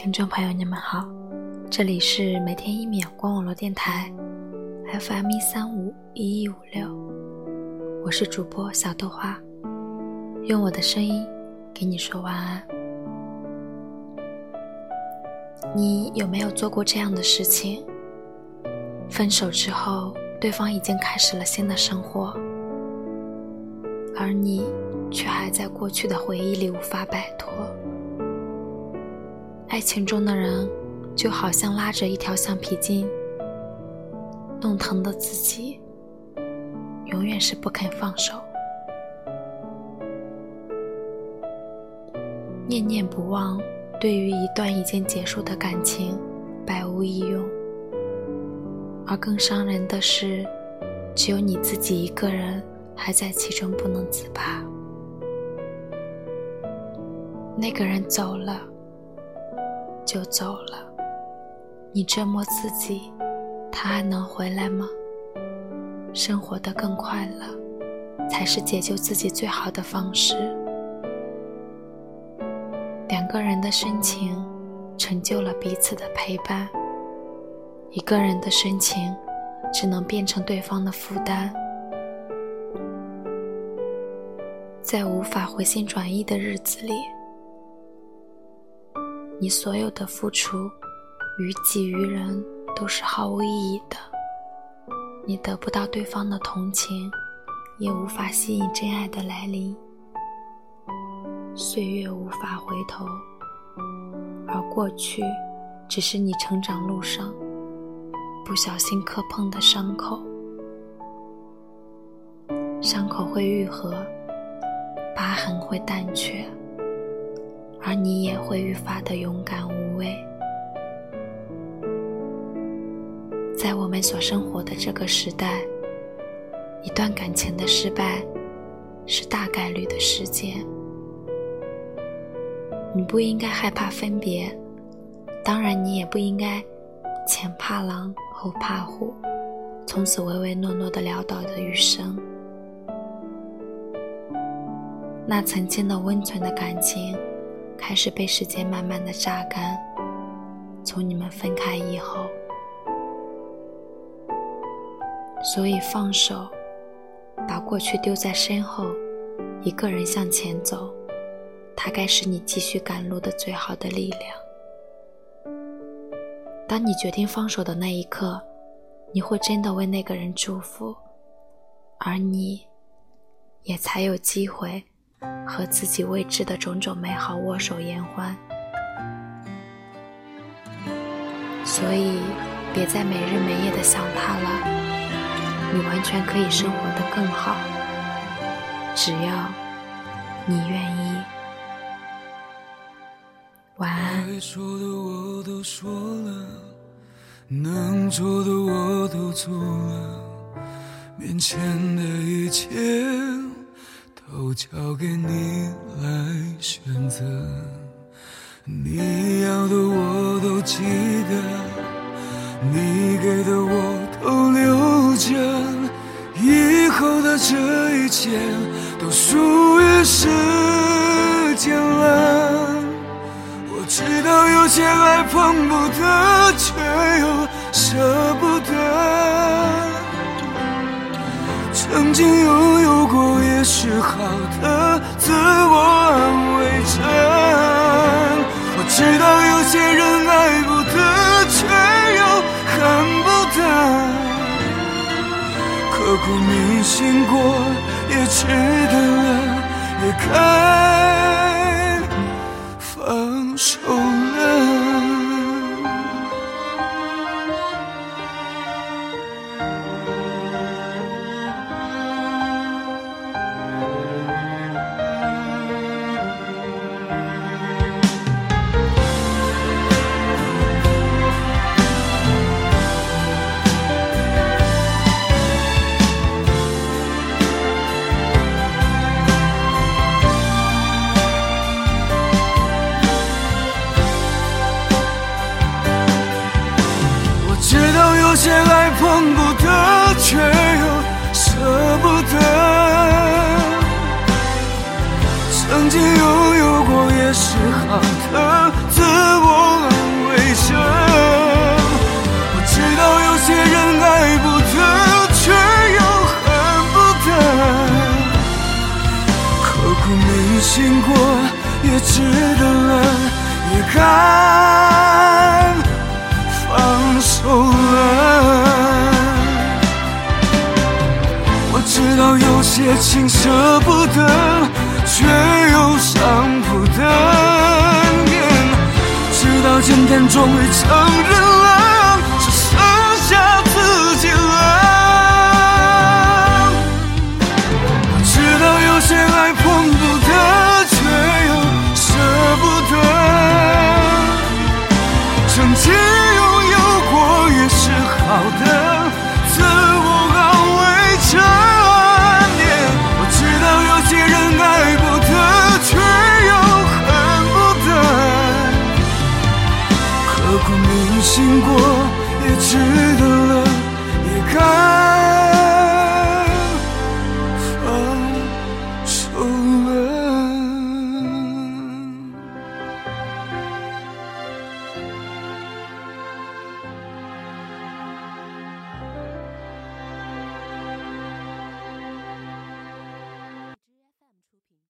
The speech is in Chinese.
听众朋友，你们好，这里是每天一秒光网络电台，FM 一三五一一五六，我是主播小豆花，用我的声音给你说晚安。你有没有做过这样的事情？分手之后，对方已经开始了新的生活，而你却还在过去的回忆里无法摆脱。爱情中的人，就好像拉着一条橡皮筋，弄疼的自己，永远是不肯放手。念念不忘，对于一段已经结束的感情，百无一用。而更伤人的是，只有你自己一个人还在其中不能自拔。那个人走了。就走了，你折磨自己，他还能回来吗？生活的更快乐，才是解救自己最好的方式。两个人的深情，成就了彼此的陪伴；一个人的深情，只能变成对方的负担。在无法回心转意的日子里。你所有的付出，于己于人都是毫无意义的。你得不到对方的同情，也无法吸引真爱的来临。岁月无法回头，而过去，只是你成长路上不小心磕碰的伤口。伤口会愈合，疤痕会淡却。而你也会愈发的勇敢无畏。在我们所生活的这个时代，一段感情的失败是大概率的事件。你不应该害怕分别，当然你也不应该前怕狼后怕虎，从此唯唯诺诺的潦倒的余生。那曾经的温存的感情。开始被时间慢慢的榨干。从你们分开以后，所以放手，把过去丢在身后，一个人向前走，它该是你继续赶路的最好的力量。当你决定放手的那一刻，你会真的为那个人祝福，而你，也才有机会。和自己未知的种种美好握手言欢，所以别再没日没夜的想他了。你完全可以生活的更好，只要你愿意。晚安。能做的我都做了，面前的一切。都交给你来选择，你要的我都记得，你给的我都留着，以后的这一切都属于时间了。我知道有些爱碰不得，却又舍不得。曾经拥有过也是好的，自我安慰着。我知道有些人爱不得，却又恨不得。刻骨铭心过也值得了，也该是好的自我安慰着我知道有些人爱不得却又恨不得。刻骨铭心过也值得了也该放手了。直到有些情舍不得，却又伤不得。直到今天终于承认了，刻骨铭心过也值得了？也该